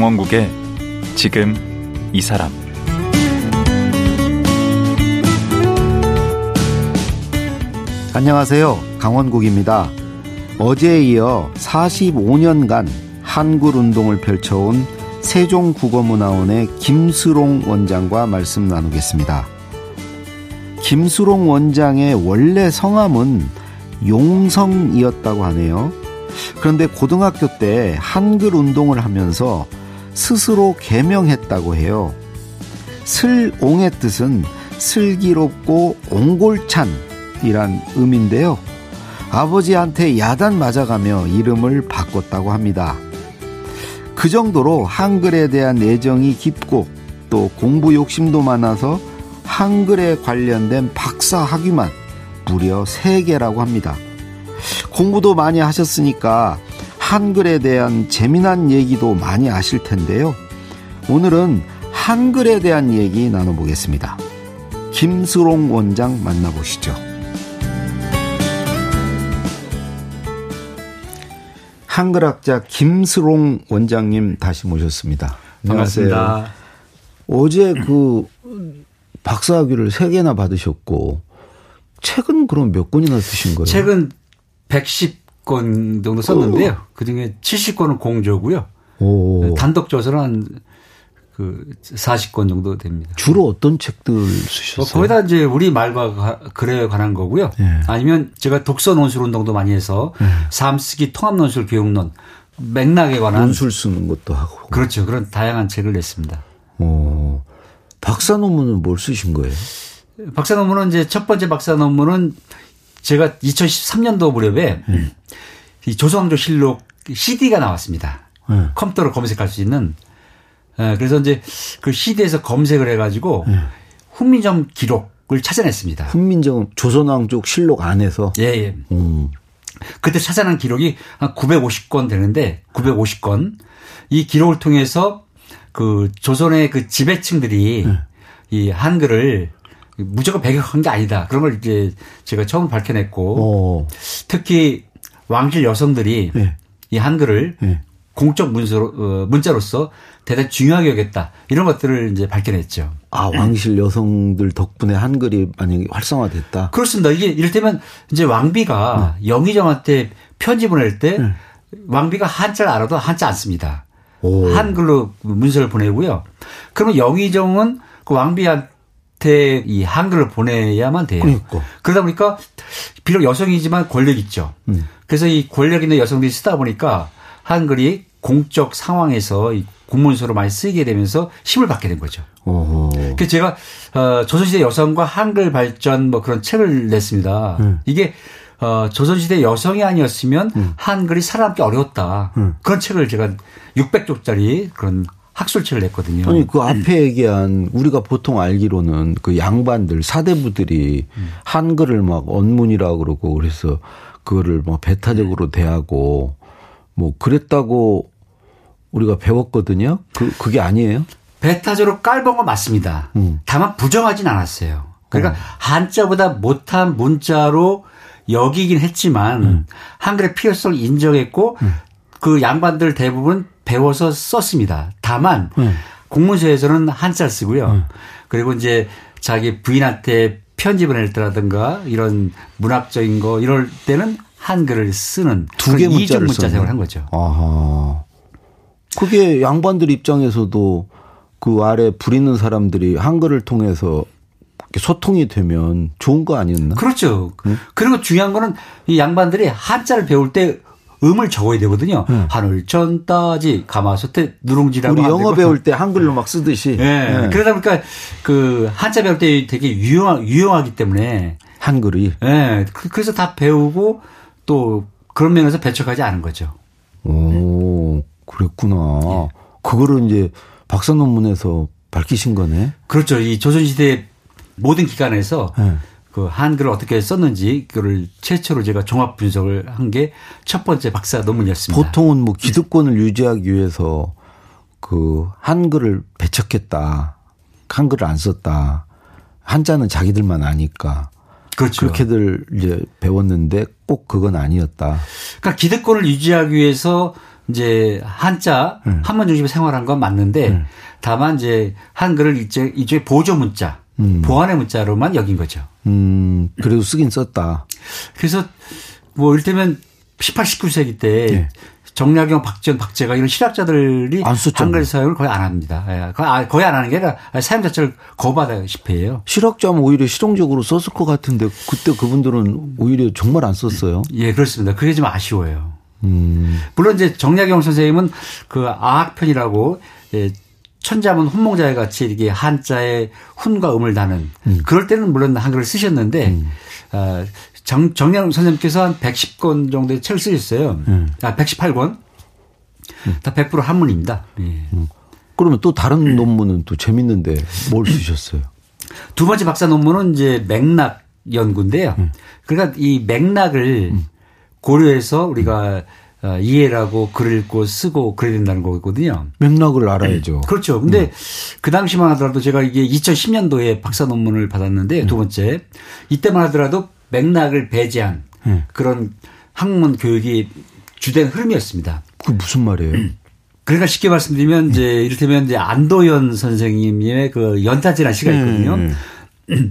강원국의 지금 이 사람 안녕하세요. 강원국입니다. 어제에 이어 45년간 한글 운동을 펼쳐온 세종국어문화원의 김수롱 원장과 말씀 나누겠습니다. 김수롱 원장의 원래 성함은 용성이었다고 하네요. 그런데 고등학교 때 한글 운동을 하면서 스스로 개명했다고 해요. 슬옹의 뜻은 슬기롭고 옹골찬이란 의미인데요. 아버지한테 야단 맞아가며 이름을 바꿨다고 합니다. 그 정도로 한글에 대한 애정이 깊고 또 공부 욕심도 많아서 한글에 관련된 박사 학위만 무려 3개라고 합니다. 공부도 많이 하셨으니까 한글에 대한 재미난 얘기도 많이 아실 텐데요. 오늘은 한글에 대한 얘기 나눠보겠습니다. 김수롱 원장 만나보시죠. 한글학자 김수롱 원장님 다시 모셨습니다. 반갑습니다. 어제 그 박사학위를 3개나 받으셨고 책은 그럼 몇 권이나 쓰신 거예요? 책은 110 권 정도 썼는데요. 그 중에 70권은 공조고요. 오. 단독 저서는 그 40권 정도 됩니다. 주로 어떤 책들 쓰셨어요? 뭐 거기다 이제 우리 말과 글에 관한 거고요. 네. 아니면 제가 독서 논술 운동도 많이 해서 네. 삼쓰기 통합 논술 교육론 맥락에 관한 논술 쓰는 것도 하고. 그렇죠. 그런 다양한 책을 냈습니다. 오. 박사 논문은 뭘 쓰신 거예요? 박사 논문은 이제 첫 번째 박사 논문은 제가 2013년도 무렵에 네. 이 조선왕조 실록 CD가 나왔습니다. 네. 컴퓨터로 검색할 수 있는. 예, 그래서 이제 그 CD에서 검색을 해가지고 네. 훈민정 기록을 찾아냈습니다. 훈민정 조선왕족 실록 안에서. 예, 예. 음. 그때 찾아낸 기록이 한 950건 되는데 950건 이 기록을 통해서 그 조선의 그 지배층들이 네. 이 한글을 무조건 배격한 게 아니다. 그런 걸 이제 제가 처음 밝혀냈고 어. 특히 왕실 여성들이 예. 이 한글을 예. 공적 문서로, 어, 문자로서 대단히 중요하게 여겼다. 이런 것들을 이제 밝혀냈죠. 아, 왕실 여성들 덕분에 한글이 만약에 활성화됐다. 그렇습니다. 이게 이를테면 이제 왕비가 네. 영의정한테 편지 보낼 때 왕비가 한자를 알아도 한자 안 씁니다. 오. 한글로 문서를 보내고요. 그러면 영의정은 그 왕비한테 이 한글을 보내야만 돼요. 그러니까. 그러다 보니까 비록 여성이지만 권력 있죠. 음. 그래서 이 권력 있는 여성들이 쓰다 보니까 한글이 공적 상황에서 이 공문서로 많이 쓰이게 되면서 힘을 받게 된 거죠. 그래서 제가 어, 조선시대 여성과 한글 발전 뭐 그런 책을 냈습니다. 음. 이게 어, 조선시대 여성이 아니었으면 한글이 살아남기 어려웠다. 음. 그런 책을 제가 600쪽짜리 그런 학술책을 냈거든요. 아니 그 앞에 얘기한 우리가 보통 알기로는 그 양반들 사대부들이 한글을 막 언문이라 그러고 그래서 그거를 막 배타적으로 대하고 뭐 그랬다고 우리가 배웠거든요. 그 그게 아니에요? 배타적으로 깔본 건 맞습니다. 음. 다만 부정하진 않았어요. 그러니까 한자보다 못한 문자로 여기긴 했지만 음. 한글의 필요성을 인정했고 그 양반들 대부분 배워서 썼습니다. 다만 음. 공문서에서는 한자를 쓰고요. 그리고 이제 자기 부인한테 편지 보낼 때라든가 이런 문학적인 거 이럴 때는 한글을 쓰는 두개 그런 이중 문자를 문자 썼네. 사용을 한 거죠. 아하. 그게 양반들 입장에서도 그 아래 부리는 사람들이 한글을 통해서 소통이 되면 좋은 거 아니었나? 그렇죠. 그리고 중요한 거는 이 양반들이 한자를 배울 때 음을 적어야 되거든요. 하늘 천 따지 가마솥에 누룽지라고 우리 안 영어. 배울 때 한글로 막 쓰듯이. 예. 예. 그러다 보니까 그 한자 배울 때 되게 유용 유용하기 때문에 한글이. 예. 그- 그래서 다 배우고 또 그런 면에서 배척하지 않은 거죠. 오, 그랬구나. 그거를 이제 박사 논문에서 밝히신 거네. 그렇죠. 이 조선시대 모든 기관에서 예. 그 한글을 어떻게 썼는지 그걸 최초로 제가 종합 분석을 한 게 첫 번째 박사 논문이었습니다. 보통은 뭐 기득권을 유지하기 위해서 그 한글을 배척했다. 한글을 안 썼다. 한자는 자기들만 아니까. 그렇죠. 그렇게들 이제 배웠는데 꼭 그건 아니었다. 그러니까 기득권을 유지하기 위해서 이제 한자 네. 한문 중심의 생활한 건 맞는데 다만 이제 한글을 일제 일종의 보조 문자, 음. 보완의 문자로만 여긴 거죠. 음, 그래도 쓰긴 썼다. 그래서 뭐 이를테면 18, 19세기 때 네. 정약용, 박지원, 박재가 이런 실학자들이 안 썼잖아요. 한글 사용을 거의 안 합니다. 예, 거의 아- 거의 안 하는 게 아니라 사용 자체를 거부하다시피 해요. 실학자면 오히려 실용적으로 썼을 것 같은데 그때 그분들은 오히려 정말 안 썼어요. 예, 그렇습니다. 그게 좀 아쉬워요. 음, 물론 이제 정약용 선생님은 그 아학편이라고 예, 천자문 훈몽자에 같이 이렇게 한자에 훈과 음을 다는 그럴 때는 물론 한글을 쓰셨는데 어, 정, 정약용 선생님께서 한 110권 정도의 책을 쓰셨어요. 아, 118권. 다 100% 한문입니다. 예. 그러면 또 다른 논문은 또 재밌는데 뭘 쓰셨어요? 두 번째 박사 논문은 이제 맥락 연구인데요. 그러니까 이 맥락을 고려해서 우리가 어, 이해를 하고 글을 읽고 쓰고 그래야 된다는 거거든요. 맥락을 알아야죠. 그렇죠. 근데 그 당시만 하더라도 제가 이게 2010년도에 박사 논문을 받았는데 두 번째 이때만 하더라도 맥락을 배제한 음. 그런 학문 교육이 주된 흐름이었습니다. 그 무슨 말이에요? 그러니까 쉽게 말씀드리면 이제 이를테면 이제 안도현 선생님의 그 연탄재라는 시가 있거든요. 음.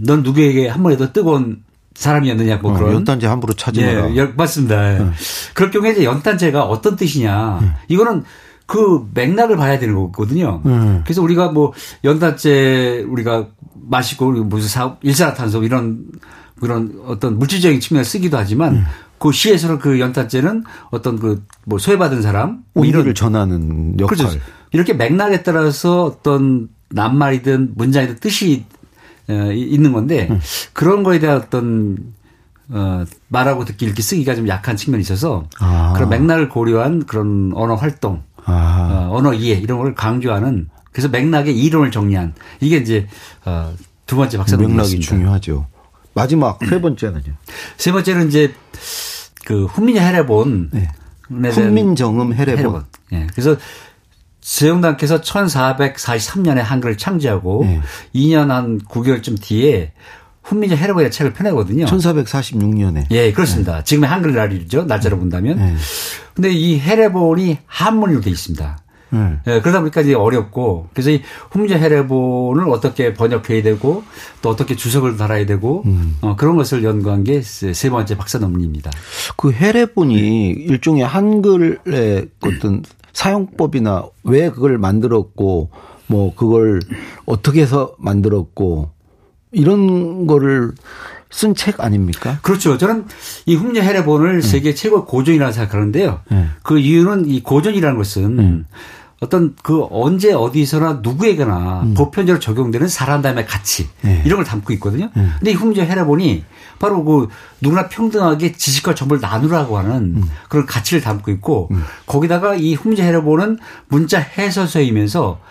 넌 누구에게 한 번에도 뜨거운 사람이었느냐 뭐 어, 그런 연단지 함부로 마라. 예, 여- 맞습니다. 그럴 경우에 이제 연탄재가 어떤 뜻이냐. 이거는 그 맥락을 봐야 되는 거거든요. 음. 그래서 우리가 뭐 연탄재 우리가 마시고 무슨 사, 일산화탄소 이런 그런 어떤 물질적인 측면을 쓰기도 하지만 그 시에서는 그 연탄재는 어떤 그 뭐 소외받은 사람 뭐 온기를 전하는 역할. 그렇죠. 이렇게 맥락에 따라서 어떤 낱말이든 문장이든 뜻이 어, 이- 있는 건데 음. 그런 거에 대한 어떤 어, 말하고 듣기 읽기 쓰기가 좀 약한 측면이 있어서 아. 그런 맥락을 고려한 그런 언어 활동, 아, 어, 언어 이해 이런 걸 강조하는 그래서 맥락의 이론을 정리한 이게 이제 어, 두 번째 박사 맥락이. 중요하죠. 마지막 세 번째는요. 세 번째는 이제 그 훈민의 해례본 네. 훈민정음 해례본. 예. 그래서 세종단께서 1443년에 한글을 창제하고 네. 2년 한 9개월쯤 뒤에 훈민정 해례본이라는 책을 펴내거든요. 1446년에. 예, 그렇습니다. 지금의 한글 날이죠. 날짜로 본다면. 네. 근데 이 해례본이 한문으로 돼 있습니다. 네. 예, 그러다 보니까 이제 어렵고 그래서 이 훈민정 해례본을 어떻게 번역해야 되고 또 어떻게 주석을 달아야 되고 음. 어, 그런 것을 연구한 게 세 번째 박사 논문입니다. 그 해례본이 일종의 한글의 어떤 사용법이나 왜 그걸 만들었고 뭐 그걸 어떻게 해서 만들었고 이런 거를 쓴 책 아닙니까? 그렇죠. 저는 이 훈민정 해례본을 세계 최고 고전이라고 생각하는데요. 네. 그 이유는 이 고전이라는 것은 어떤 그 언제 어디서나 누구에게나 보편적으로 적용되는 사람담의 가치 네. 이런 걸 담고 있거든요. 근데 이 훈민정 해례본이 바로 그 누구나 평등하게 지식과 정보를 나누라고 하는 그런 가치를 담고 있고 거기다가 이 훈민정 해례본은 문자 해설서이면서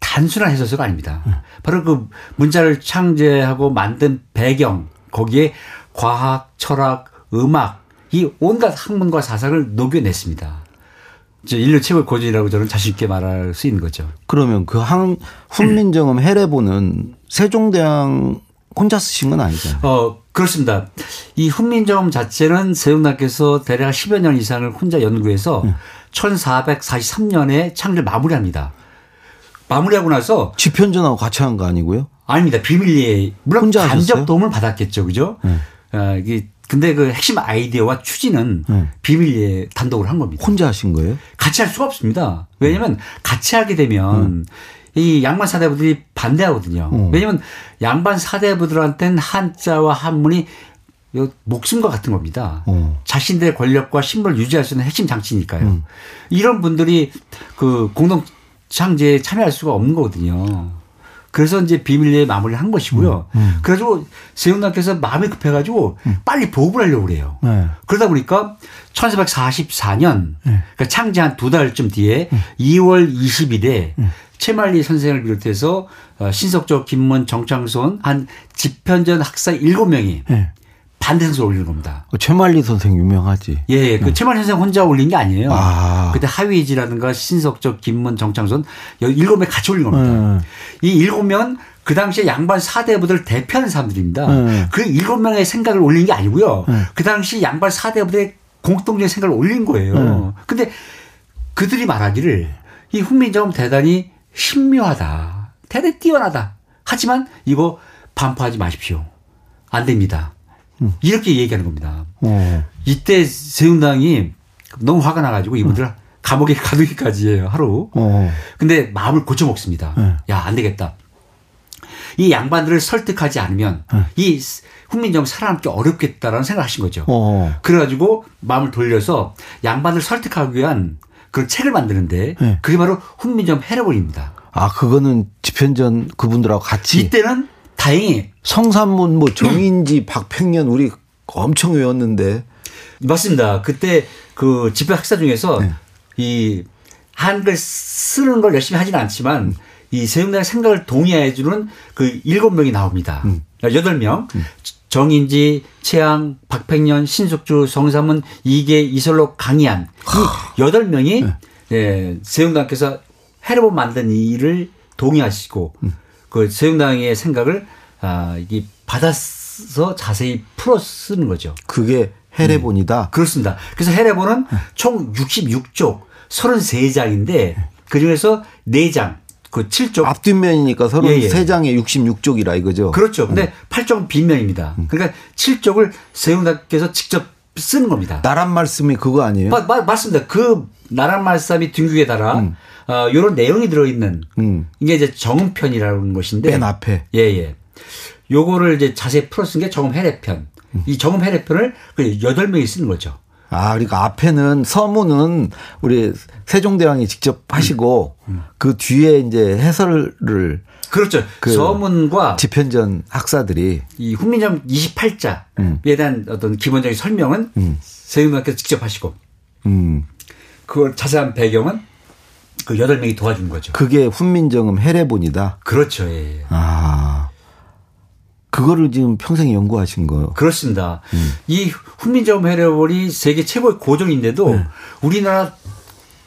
단순한 해설서가 아닙니다. 바로 그 문자를 창제하고 만든 배경 거기에 과학, 철학, 음악 이 온갖 학문과 사상을 녹여냈습니다. 이제 인류 최고의 고전이라고 저는 자신 있게 말할 수 있는 거죠. 그러면 그한 훈민정음 해례본은 세종대왕 혼자 쓰신 건 아니잖아요. 어, 그렇습니다. 이 훈민정음 자체는 세종나께서 대략 10여 년 이상을 혼자 연구해서 1443년에 창를 마무리합니다. 마무리하고 나서 지편전하고 같이 한 거 아니고요? 아닙니다. 비밀리에 물론 혼자 간접 하셨어요? 도움을 받았겠죠, 그죠? 아, 이게 근데 그 핵심 아이디어와 추진은 네. 비밀리에 단독으로 한 겁니다. 혼자 하신 거예요? 같이 할 수가 없습니다. 왜냐하면 같이 하게 되면 이 양반 사대부들이 반대하거든요. 음. 왜냐하면 양반 사대부들한테는 한자와 한문이 요 목숨과 같은 겁니다. 어. 자신들의 권력과 신분을 유지할 수 있는 핵심 장치니까요. 음. 이런 분들이 그 공동 창제에 참여할 수가 없는 거거든요. 그래서 이제 비밀리에 마무리를 한 것이고요. 음. 그래가지고 세운나께서 마음이 급해가지고 빨리 보급을 하려고 그래요. 네. 그러다 보니까 1444년 네. 그러니까 창제 한 두 달쯤 뒤에 2월 20일에 최만리 선생을 비롯해서 어, 신석조, 김문, 정창손 한 집현전 학사 7명이 네. 반대 성서를 올리는 겁니다. 그 최만리 선생 유명하지. 예, 예. 그 최만리 선생 혼자 올린 게 아니에요. 아. 그때 하위지라든가 신석조, 김문, 여기 일곱 명 같이 올린 겁니다. 네. 이 일곱 명은 그 당시에 양반 사대부들을 대표하는 사람들입니다. 네. 그 일곱 명의 생각을 올린 게 아니고요. 네. 그 당시 양반 사대부들의 공통적인 생각을 올린 거예요. 네. 근데 그들이 말하기를 이 훈민정음 대단히 신묘하다. 대단히 뛰어나다. 하지만 이거 반포하지 마십시오. 안 됩니다. 음. 이렇게 얘기하는 겁니다. 어. 이때 세운당이 너무 화가 나가지고 이분들 음. 감옥에 가두기까지 해요, 하루. 어. 근데 마음을 고쳐 먹습니다. 네. 야, 안 되겠다. 이 양반들을 설득하지 않으면 네. 이 훈민정음 살아남기 어렵겠다라는 생각을 하신 거죠. 어. 그래가지고 마음을 돌려서 양반을 설득하기 위한 그런 책을 만드는데 네. 그게 바로 훈민정음 해례본입니다. 아, 그거는 집현전 그분들하고 같이. 이때는 다행히 성산문 뭐 정인지 박팽년 우리 엄청 외웠는데. 맞습니다. 그때 그 집회 학사 중에서 네. 이 한글 쓰는 걸 열심히 하지는 않지만 이 세운당의 생각을 동의해 주는 그 일곱 명이 나옵니다. 음. 여덟 명. 음. 정인지, 최양, 박팽년, 신숙주, 성삼은, 이계, 이설록, 강희안. 이 여덟 명이 네. 예, 세운당께서 해로본 만든 일을 동의하시고 음. 그 세운당의 생각을 아, 이 받아서 자세히 풀어 쓰는 거죠. 그게 해례본이다. 음. 그렇습니다. 그래서 해례본은 네. 총 66쪽 33장인데 그 중에서 4장 그 7쪽 앞뒷면이니까 33장에 예, 예. 66쪽이라 이거죠. 그렇죠. 근데 음. 8쪽은 빈면입니다. 음. 그러니까 7쪽을 세운다께서 직접 쓰는 겁니다. 나란 말씀이 그거 아니에요? 마, 마, 맞습니다. 그 나란 말씀이 등극에 달아 음. 어, 이런 내용이 들어있는 음. 이게 이제 정음편이라는 것인데 맨 앞에 예예. 예. 요거를 이제 자세히 풀어 쓴 게 정음 해례편. 음. 이 정음 해례편을 그 여덟 명이 쓰는 거죠. 아, 그러니까 앞에는 서문은 우리 세종대왕이 직접 하시고 음. 음. 그 뒤에 이제 해설을 그렇죠. 그 서문과 집현전 학사들이 이 훈민정 28자에 음. 대한 어떤 기본적인 설명은 음. 세종대왕께서 직접 하시고 음. 그 자세한 배경은 그 여덟 명이 도와준 거죠. 그게 훈민정음 해례본이다. 그렇죠. 예. 아. 그거를 지금 평생 연구하신 거예요. 그렇습니다. 음. 이 훈민정음 해례본이 세계 최고의 고정인데도 네. 우리나라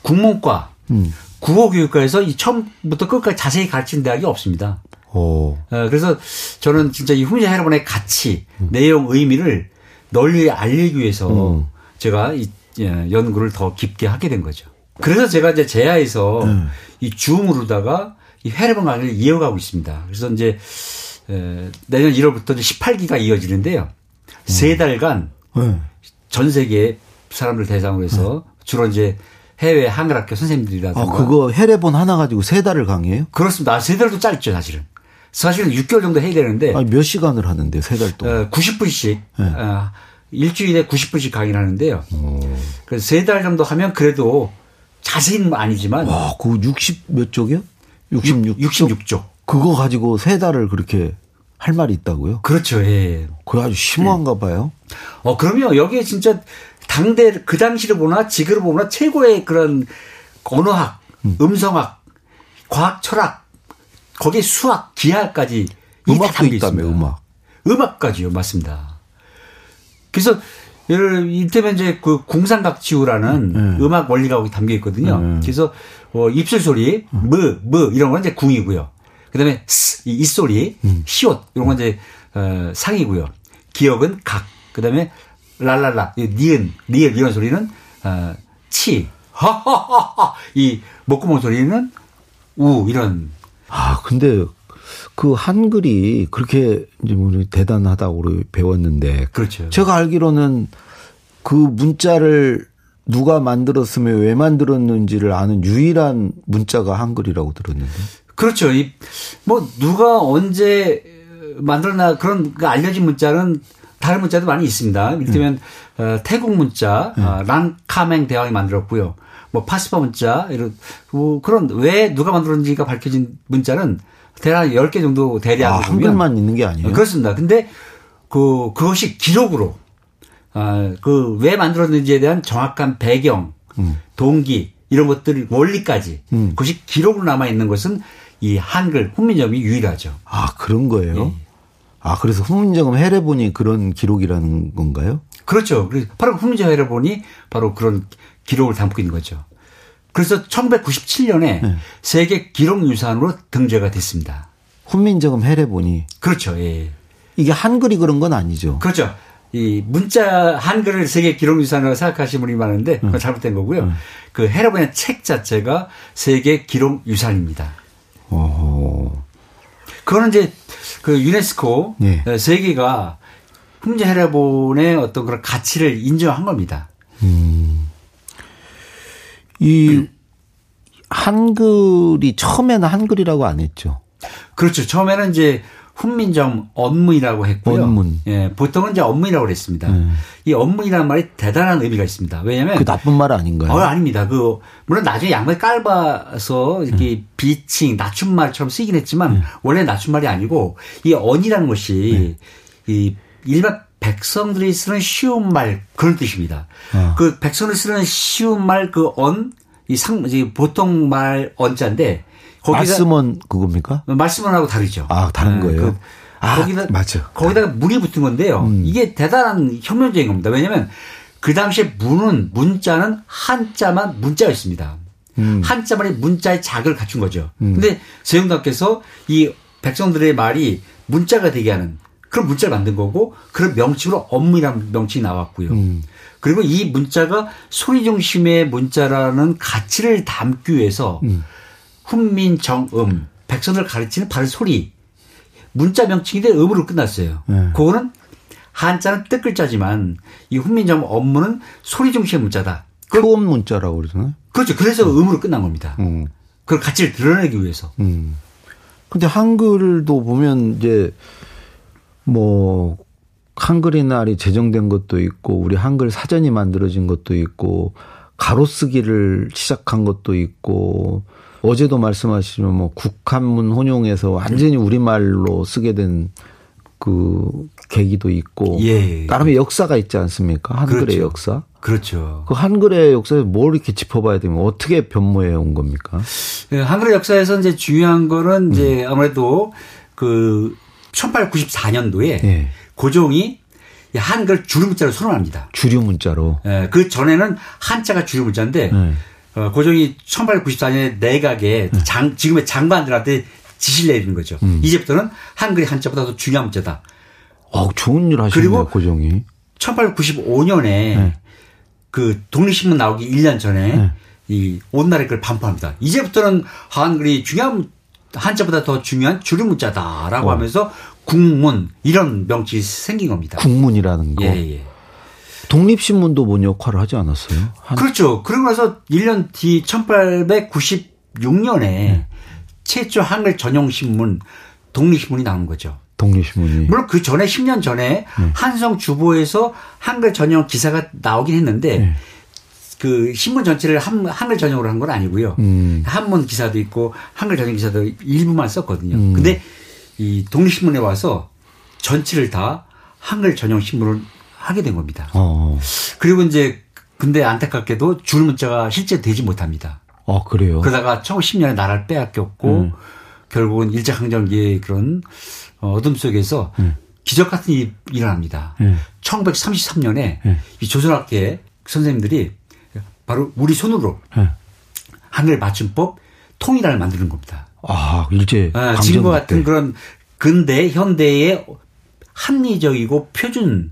국문과 음. 국어교육과에서 이 처음부터 끝까지 자세히 가르친 대학이 없습니다. 오. 어, 그래서 저는 진짜 이 훈민정음 해례본의 가치, 음. 내용, 의미를 널리 알리기 위해서 음. 제가 이 예, 연구를 더 깊게 하게 된 거죠. 그래서 제가 이제 제야에서 음. 이 줌으로다가 이 해례본 강의를 이어가고 있습니다. 그래서 이제 에, 내년 1월부터 18기가 이어지는데요. 세 음. 달간 네. 전 세계 사람들 대상으로 해서 네. 주로 이제 해외 한글학교 선생님들이라든가. 아, 그거 해례본 하나 가지고 세 달을 강의해요? 그렇습니다. 아, 세 달도 짧죠, 사실은. 사실은 6개월 정도 해야 되는데. 아니, 몇 시간을 하는데, 세 달 동안? 90분씩. 네. 어, 일주일에 90분씩 강의를 하는데요. 그래서 세 달 정도 하면 그래도 자세히는 아니지만. 와, 그 60 몇 쪽이요? 66쪽. 66쪽. 그거 가지고 세 달을 그렇게 할 말이 있다고요? 그렇죠. 예. 그게 아주 심오한가 예. 봐요. 어, 그럼요. 여기에 진짜 당대 그 당시를 보나 지금을 보나 최고의 그런 언어학, 음. 성학 과학, 철학, 거기에 수학, 기하까지 음악도 있다며 음악. 음악까지요. 맞습니다. 그래서 예를 이를테면 이제 그 궁상각지우라는 음. 악 원리가 거기 담겨 있거든요. 음. 그래서 어 입술 소리, 음. 무, 무 이런 건 이제 궁이고요. 그다음에 스, 이 소리, 음. 시옷 이런 건 이제 어, 상이고요. 기억은 각. 그다음에 랄랄라, 니은, 리을 이런 소리는 어, 치. 하하하하. 이 목구멍 소리는 우 이런. 아 근데 그 한글이 그렇게 이제 우리 대단하다고 배웠는데. 그렇죠. 제가 알기로는 그 문자를 누가 만들었으며 왜 만들었는지를 아는 유일한 문자가 한글이라고 들었는데. 그렇죠. 이, 뭐, 누가 언제 만들었나 그런 그 알려진 문자는 다른 문자도 많이 있습니다. 이를테면, 음. 어, 태국 문자, 음. 어, 랑카맹 대왕이 만들었고요. 뭐, 파스파 문자, 이런, 뭐 그런, 왜 누가 만들었는지가 밝혀진 문자는 대략 10개 정도 대략. 아, 한글만 있는 게 아니에요? 그렇습니다. 근데 그, 그것이 기록으로, 아, 그, 왜 만들었는지에 대한 정확한 배경, 음. 동기, 이런 것들 원리까지 음. 그것이 기록으로 남아 있는 것은 이 한글 훈민정음이 유일하죠. 아 그런 거예요? 예. 아 그래서 훈민정음 해례본이 그런 기록이라는 건가요? 그렇죠. 바로 훈민정음 해례본이 바로 그런 기록을 담고 있는 거죠. 그래서 1997년에 네. 세계 기록유산으로 등재가 됐습니다. 훈민정음 해례본이 그렇죠. 예. 이게 한글이 그런 건 아니죠. 그렇죠. 이 문자 한글을 세계 기록유산으로 생각하시는 분이 많은데 그건 잘못된 거고요. 음. 그 헤라본의 책 자체가 세계 기록유산입니다. 어. 그거는 이제 그 유네스코 예. 세계가 훈제 헤라본의 어떤 그런 가치를 인정한 겁니다. 이 한글이 처음에는 한글이라고 안 했죠. 그렇죠. 처음에는 이제 훈민정 언문이라고 했고요. 언문. 예, 보통은 이제 언문이라고 그랬습니다. 이 언문이라는 말이 대단한 의미가 있습니다. 왜냐하면 그 나쁜 말 아닌가요? 어, 아닙니다. 그, 물론 나중에 양말 깔아서 이렇게 비칭, 낮춤말처럼 쓰이긴 했지만 원래 낮춤말이 아니고 이 언이라는 것이 이 일반 백성들이 쓰는 쉬운 말 그런 뜻입니다. 어. 그 백성들이 쓰는 쉬운 말 그 언, 이 상, 이 보통 말 언자인데 거기다 말씀은 그겁니까? 말씀은 하고 다르죠. 아, 다른 네, 거예요? 아, 거기다. 음. 거기다가 문이 붙은 건데요. 이게 대단한 혁명적인 겁니다. 왜냐하면 그 당시에 문은 문자는 한자만 문자였습니다. 음. 한자만이 문자의 작을 갖춘 거죠. 근데 세종답께서 이 백성들의 말이 문자가 되게 하는 그런 문자를 만든 거고 그런 명칭으로 업무이라는 명칭이 나왔고요. 음. 그리고 이 문자가 소리 중심의 문자라는 가치를 담기 위해서 음. 훈민 정음 백성들 가르치는 바른 소리 문자 명칭인데 음으로 끝났어요. 네. 그거는 한자는 뜻 글자지만 이 훈민정 업무는 소리 중심의 문자다. 표음 문자라고 그러잖아요. 그렇죠. 그래서 음으로 끝난 겁니다. 음. 그런 가치를 드러내기 위해서. 음. 근데 한글도 보면 이제 뭐 한글의 날이 제정된 것도 있고 우리 한글 사전이 만들어진 것도 있고 가로쓰기를 시작한 것도 있고 어제도 말씀하시면 뭐 국한문 혼용해서 완전히 우리말로 쓰게 된 그 계기도 있고 예. 나름의 역사가 있지 않습니까? 한글의 그렇죠. 역사. 그렇죠. 그 한글의 역사에 뭘 이렇게 짚어봐야 되면 어떻게 변모해 온 겁니까? 그 한글의 역사에서 이제 중요한 거는 이제 음. 아무래도 그 1894년도에 예. 고종이 이 한글 주름자로 선언합니다. 주류 문자로. 예, 그 전에는 한자가 주류 문자인데 네. 어, 고종이 1894년에 내각에 장, 지금의 장관들한테 지시를 내리는 거죠. 음. 이제부터는 한글이 한자보다 더 중요한 문자다. 어, 좋은 일 하셨네요, 그리고 고종이. 1895년에 그 독립신문 나오기 1년 전에 네. 이 온나라에 그걸 반포합니다. 이제부터는 한글이 중요한 한자보다 더 중요한 주류 문자다라고 어. 하면서 국문 이런 명칭이 생긴 겁니다. 국문이라는 거. 예, 예. 독립신문도 뭔 역할을 하지 않았어요? 한, 그렇죠. 그러고 나서 1년 뒤 1896년에 네. 최초 한글 전용 신문 독립신문이 나온 거죠. 독립신문이. 물론 그 전에 10년 전에 네. 한성 주보에서 한글 전용 기사가 나오긴 했는데 네. 그 신문 전체를 한, 한글 전용으로 한 건 아니고요. 음. 한문 기사도 있고 한글 전용 기사도 일부만 썼거든요. 음. 근데 이 독립신문에 와서 전체를 다 한글 전용 신문을 하게 된 겁니다. 어. 그리고 이제 근데 안타깝게도 줄 문자가 실제 되지 못합니다. 어, 그래요? 그러다가 1910년에 나라를 빼앗겼고 음. 결국은 일제강점기의 그런 어, 어둠 속에서 기적 같은 일이 일어납니다. 음. 1933년에 음. 이 조선학계 선생님들이 바로 우리 손으로 예. 한글 맞춤법 통일화를 만드는 겁니다. 아, 일제. 아, 지금과 같은 때. 그런 근대 현대의 합리적이고 표준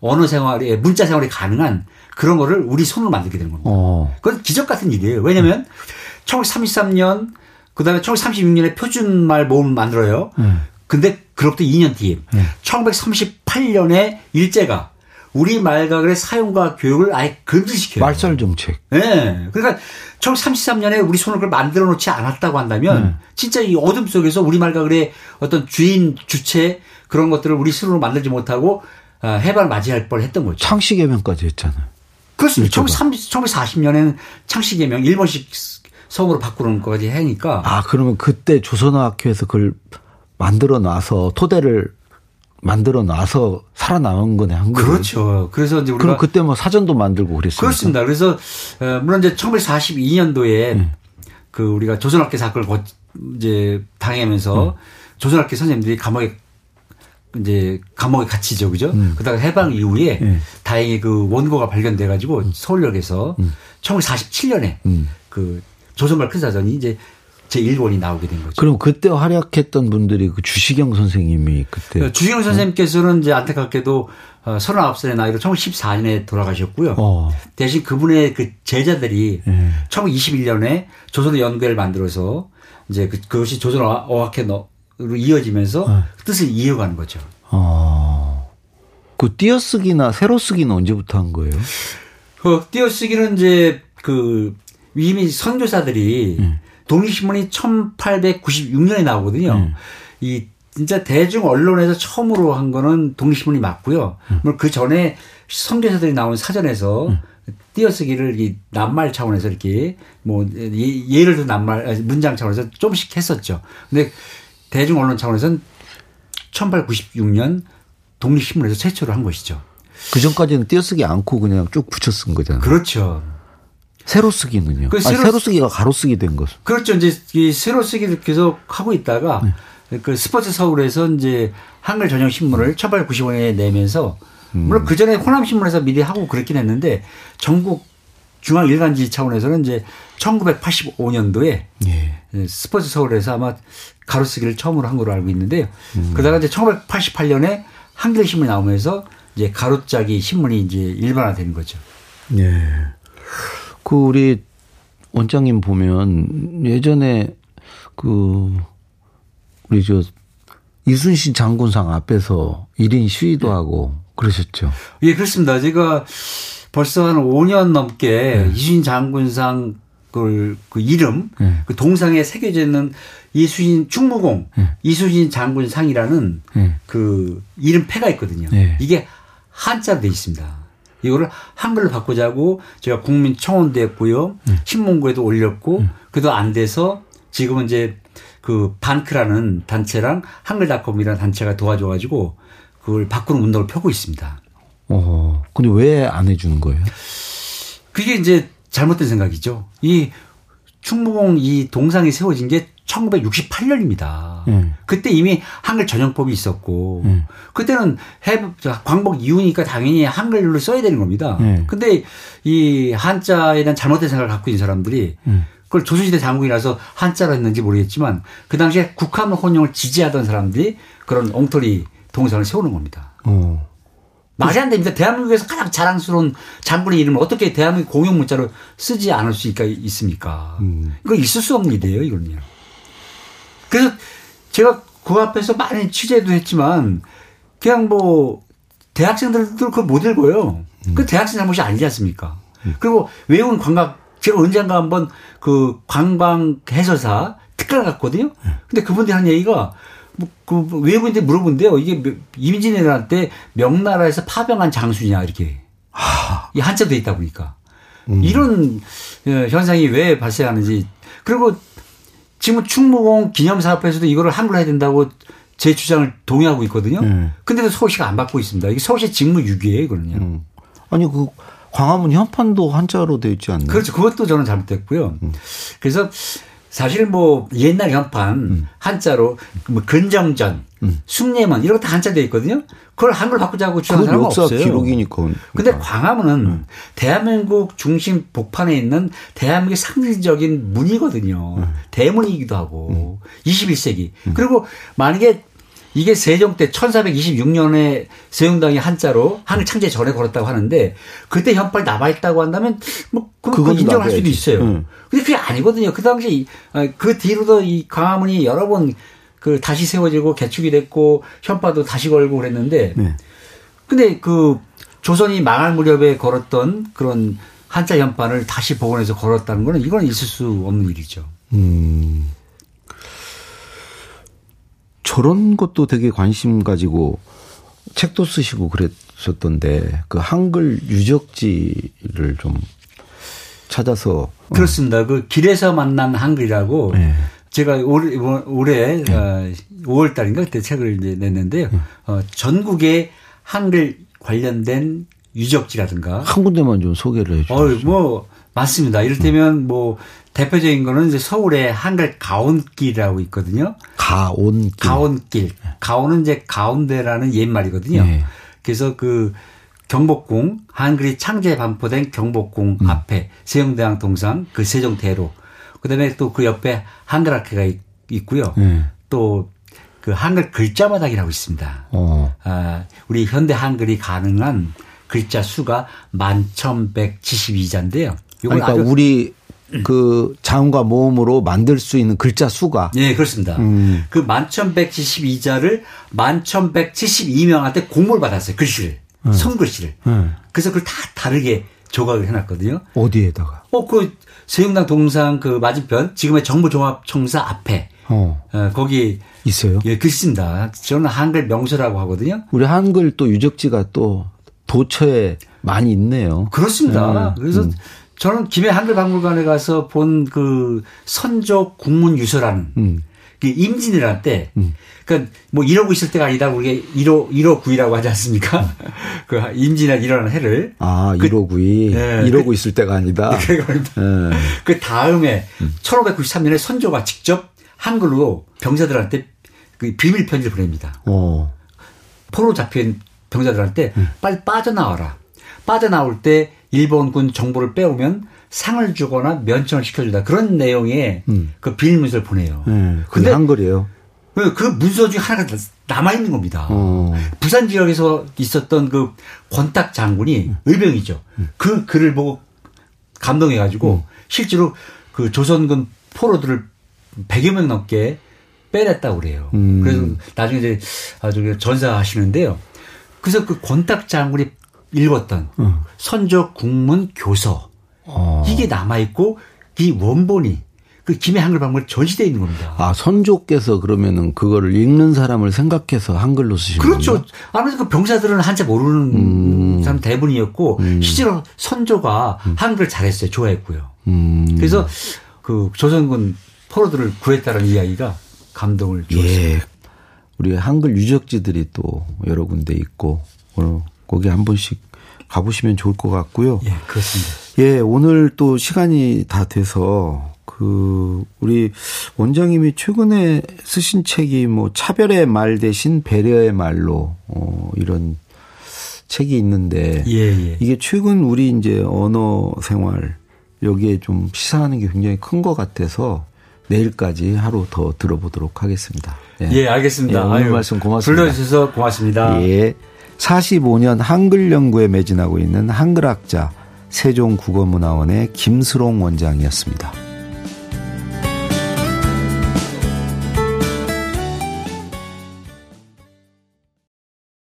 언어 생활에 문자 생활이 가능한 그런 거를 우리 손으로 만들게 되는 겁니다. 어. 그건 기적 같은 일이에요. 왜냐하면 1933년 그다음에 1936년에 표준말 모음을 만들어요. 음. 근데 그로부터 2년 뒤에 1938년에 일제가 우리 말가글의 사용과 교육을 아예 금지시켜요. 말살 정책. 예. 그러니까 1933년에 우리 손을 그걸 만들어 놓지 않았다고 한다면 네. 진짜 이 어둠 속에서 우리 말가글의 어떤 주인 주체 그런 것들을 우리 스스로 만들지 못하고 아, 해방을 맞이할 뻔 했던 거죠. 창씨 개명까지 했잖아요. 그렇습니다. 일제가. 1940년에는 창씨 개명 일본식 성으로 바꾸는 것까지 하니까 아, 그러면 그때 조선어학회에서 그걸 만들어 놔서 토대를 만들어 놔서 살아남은 거네, 한국. 그렇죠. 그래서 이제 우리가 그럼 그때 뭐 사전도 만들고 그랬어요. 그렇습니다. 그래서 어, 물론 이제 1942년도에 음. 그 우리가 조선학계 사건을 거, 이제 당하면서 음. 조선학계 선생님들이 감옥에 이제 감옥에 갇히죠, 그죠? 그다가 해방 이후에 음. 다행히 그 원고가 발견돼 가지고 서울역에서 1947년에 음. 그 조선말 큰 사전이 이제 제 1권이 나오게 된 거죠. 그럼 그때 활약했던 분들이 그 주시경 선생님이 그때 그 주시경 선생님께서는 이제 안타깝게도 39살의 나이로 1914년에 돌아가셨고요. 어. 대신 그분의 그 제자들이 네. 1921년에 조선의 연구회를 만들어서 이제 그, 그것이 조선 어학회로 이어지면서 네. 뜻을 이어가는 거죠. 어. 그 띄어쓰기나 세로쓰기는 언제부터 한 거예요? 그 띄어쓰기는 이제 그 이미 선교사들이 네. 독립신문이 1896년에 나오거든요. 네. 이 진짜 대중 언론에서 처음으로 한 거는 독립신문이 맞고요. 음. 그 전에 선교사들이 나온 사전에서 음. 띄어쓰기를 이 낱말 차원에서 이렇게 뭐 예, 를든 낱말 문장 차원에서 조금씩 했었죠. 근데 대중 언론 차원에서는 1896년 독립신문에서 최초로 한 것이죠. 그 전까지는 띄어쓰기 않고 그냥 쭉 붙여 쓴 거잖아요. 그렇죠. 세로 쓰기는요? 그 세로, 세로 쓰기가 가로 쓰기 된 것은? 그렇죠. 이제 이 세로 쓰기를 계속 하고 있다가 네. 그 스포츠 서울에서 이제 한글 전용 신문을 1895년에 내면서 음. 물론 그 전에 호남 신문에서 미리 하고 그랬긴 했는데 전국 중앙 일간지 차원에서는 이제 1985년도에 예. 스포츠 서울에서 아마 가로쓰기를 처음으로 한 걸로 알고 있는데요. 음. 그러다가 이제 1988년에 한글 신문이 나오면서 이제 가로짜기 신문이 이제 일반화된 거죠. 예. 그 우리 원장님 보면 예전에 그 우리 저 이순신 장군상 앞에서 1인 시위도 네. 하고 그러셨죠. 예, 그렇습니다. 제가 벌써 한 5년 넘게 네. 이순신 장군상 그, 그 이름, 네. 그 동상에 새겨져 있는 이순신 충무공, 네. 이순신 장군상이라는 네. 그 이름 패가 있거든요. 네. 이게 한자로 돼 있습니다. 이거를 한글로 바꾸자고 제가 국민청원도 했고요. 음. 신문고에도 올렸고 음. 그래도 안 돼서 지금은 이제 그 반크라는 단체랑 한글닷컴이라는 단체가 도와줘가지고 그걸 바꾸는 운동을 펴고 있습니다. 어, 근데 왜 안 해주는 거예요? 그게 이제 잘못된 생각이죠. 이 충무공 이 동상이 세워진 게 1968년입니다. 음. 그때 이미 한글 전용법이 있었고, 음. 그때는 해, 광복 이후니까 당연히 한글로 써야 되는 겁니다. 음. 근데 이 한자에 대한 잘못된 생각을 갖고 있는 사람들이 그걸 조선시대 장국이라서 한자로 했는지 모르겠지만 그 당시에 국함 혼용을 지지하던 사람들이 그런 엉터리 동상을 세우는 겁니다. 어. 말이 안 됩니다. 대한민국에서 가장 자랑스러운 장군의 이름을 어떻게 대한민국 공용 문자로 쓰지 않을 수 있습니까? 음. 이거 있을 수 없는 일이에요, 이거는요. 그래서 제가 그 앞에서 많이 취재도 했지만 그냥 뭐 대학생들도 그걸 못 읽어요. 음. 그 대학생 잘못이 아니지 않습니까? 음. 그리고 외운 관광 제가 언젠가 한번 그 관광 해설사 특가를 갔거든요. 음. 근데 그분들이 한 얘기가 뭐, 그 외국인들 물어본대요. 이게 이민진애들한테 명나라에서 파병한 장수냐 이렇게 하. 이 한자도 있다 보니까 음. 이런 어, 현상이 왜 발생하는지 그리고 지금 충무공 기념사업에서도 이거를 한글로 해야 된다고 제 주장을 동의하고 있거든요. 네. 근데도 서울시가 안 받고 있습니다. 이게 서울시 직무유기예요, 이거는요. 음. 아니 그 광화문 현판도 한자로 되어 있지 않나요? 그렇죠. 그것도 저는 잘못됐고요. 음. 그래서 사실 뭐 옛날 현판 음. 한자로 뭐 근정전, 음. 숭례문 이런 것도 한자 되어 있거든요. 그걸 한글 바꾸자고 주장하는 사람은 없어요. 기록이니까. 근데 광화문은 음. 대한민국 중심 복판에 있는 대한민국의 상징적인 문이거든요. 음. 대문이기도 하고 21세기. 음. 음. 그리고 만약에 이게 세종 때 1426년에 세종당이 한자로 한글 창제 전에 걸었다고 하는데 그때 현판이 남아 있다고 한다면 뭐 그건 인정할 수도 있어요. 응. 근데 그게 아니거든요. 그 당시 아, 그 뒤로도 이 광화문이 여러 번 그 다시 세워지고 개축이 됐고 현파도 다시 걸고 그랬는데 네. 근데 그 조선이 망할 무렵에 걸었던 그런 한자 현판을 다시 복원해서 걸었다는 거는 이건 있을 수 없는 일이죠. 음. 저런 것도 되게 관심 가지고 책도 쓰시고 그랬었던데 그 한글 유적지를 좀 찾아서 그렇습니다. 그 길에서 만난 한글이라고 네. 제가 올해, 올해 네. 5월 어, 달인가 그때 책을 이제 냈는데요. 네. 어, 전국의 한글 관련된 유적지라든가 한 군데만 좀 소개를 해 주세요. 어, 뭐 맞습니다. 이를테면 뭐 대표적인 거는 이제 서울의 한글 가온길이라고 있거든요. 가온길. 가온길. 가온은 이제 가운데라는 옛말이거든요. 네. 그래서 그 경복궁 한글이 창제 반포된 경복궁 음. 앞에 세종대왕 동상 그 세종대로 그다음에 또 그 옆에 한글 학회가 있 고요. 네. 또그 한글 글자마당이라고 있습니다. 어. 아, 우리 현대 한글이 가능한 글자 수가 11,172자인데요. 그러니까 우리 그 자음과 모음으로 만들 수 있는 글자 수가 네, 그렇습니다. 음. 그 11,172자를 11,172명한테 공모를 받았어요. 글씨를. 손글씨를. 네. 그래서 그걸 다 다르게 조각을 해놨거든요. 어디에다가 어, 그 세영당 동상 그 맞은편 지금의 정부종합청사 앞에 어 어, 거기 있어요. 예, 글씨입니다. 저는 한글 명소라고 하거든요. 우리 한글 또 유적지가 또 도처에 많이 있네요. 그렇습니다. 네. 그래서 음. 저는 김해 한글 박물관에 가서 본 그 선조 국문 유서라는 음. 그 임진왜란 때, 그러니까 뭐 이러고 있을 때가 아니다. 우리가 1호 1호 9이라고 하지 않습니까? 그 임진왜란 일어나는 해를 아, 그- 1호구이 네. 이러고 있을 때가 아니다. 예. 그 다음에 1593년에 선조가 직접 한글로 병사들한테 그 비밀 편지를 보냅니다. 어. 포로 잡힌 병사들한테 빨리 빠져나와라. 빠져나올 때 일본군 정보를 빼오면 상을 주거나 면천을 시켜준다. 그런 내용의 음. 그 비밀 문서를 보내요. 예. 그게 근데 한글이에요. 그- 그 문서 중에 하나가 남아 있는 겁니다. 어. 부산 지역에서 있었던 그 권탁 장군이 음. 의병이죠. 그 글을 보고 감동해가지고 실제로 그 조선군 포로들을 100여 명 넘게 빼냈다고 그래요. 음. 그래서 나중에 이제 아주 전사하시는데요. 그래서 그 권탁 장군이 읽었던 음. 선조 국문 교서 어. 이게 남아 있고 이 원본이 그 김해 한글박물에 전시되어 있는 겁니다. 아, 선조께서 그러면은 그거를 읽는 사람을 생각해서 한글로 쓰신 그렇죠. 건가? 아무래도 그 병사들은 한자 모르는 음. 사람 대부분이었고 실제로 선조가 한글 잘했어요. 좋아했고요. 음. 그래서 그 조선군 포로들을 구했다는 이야기가 감동을 주었습니다. 예. 우리 한글 유적지들이 또 여러 군데 있고 오늘 거기 한 번씩 가보시면 좋을 것 같고요. 예, 그렇습니다. 예, 오늘 또 시간이 다 돼서 그 우리 원장님이 최근에 쓰신 책이 뭐 차별의 말 대신 배려의 말로 어 이런 책이 있는데 예, 예. 이게 최근 우리 이제 언어 생활 여기에 좀 시사하는 게 굉장히 큰 것 같아서 내일까지 하루 더 들어보도록 하겠습니다. 예, 알겠습니다. 예, 오늘 아유, 말씀 고맙습니다. 불러주셔서 고맙습니다. 예. 45년 한글 연구에 매진하고 있는 한글학자 세종국어문화원의 김수롱 원장이었습니다.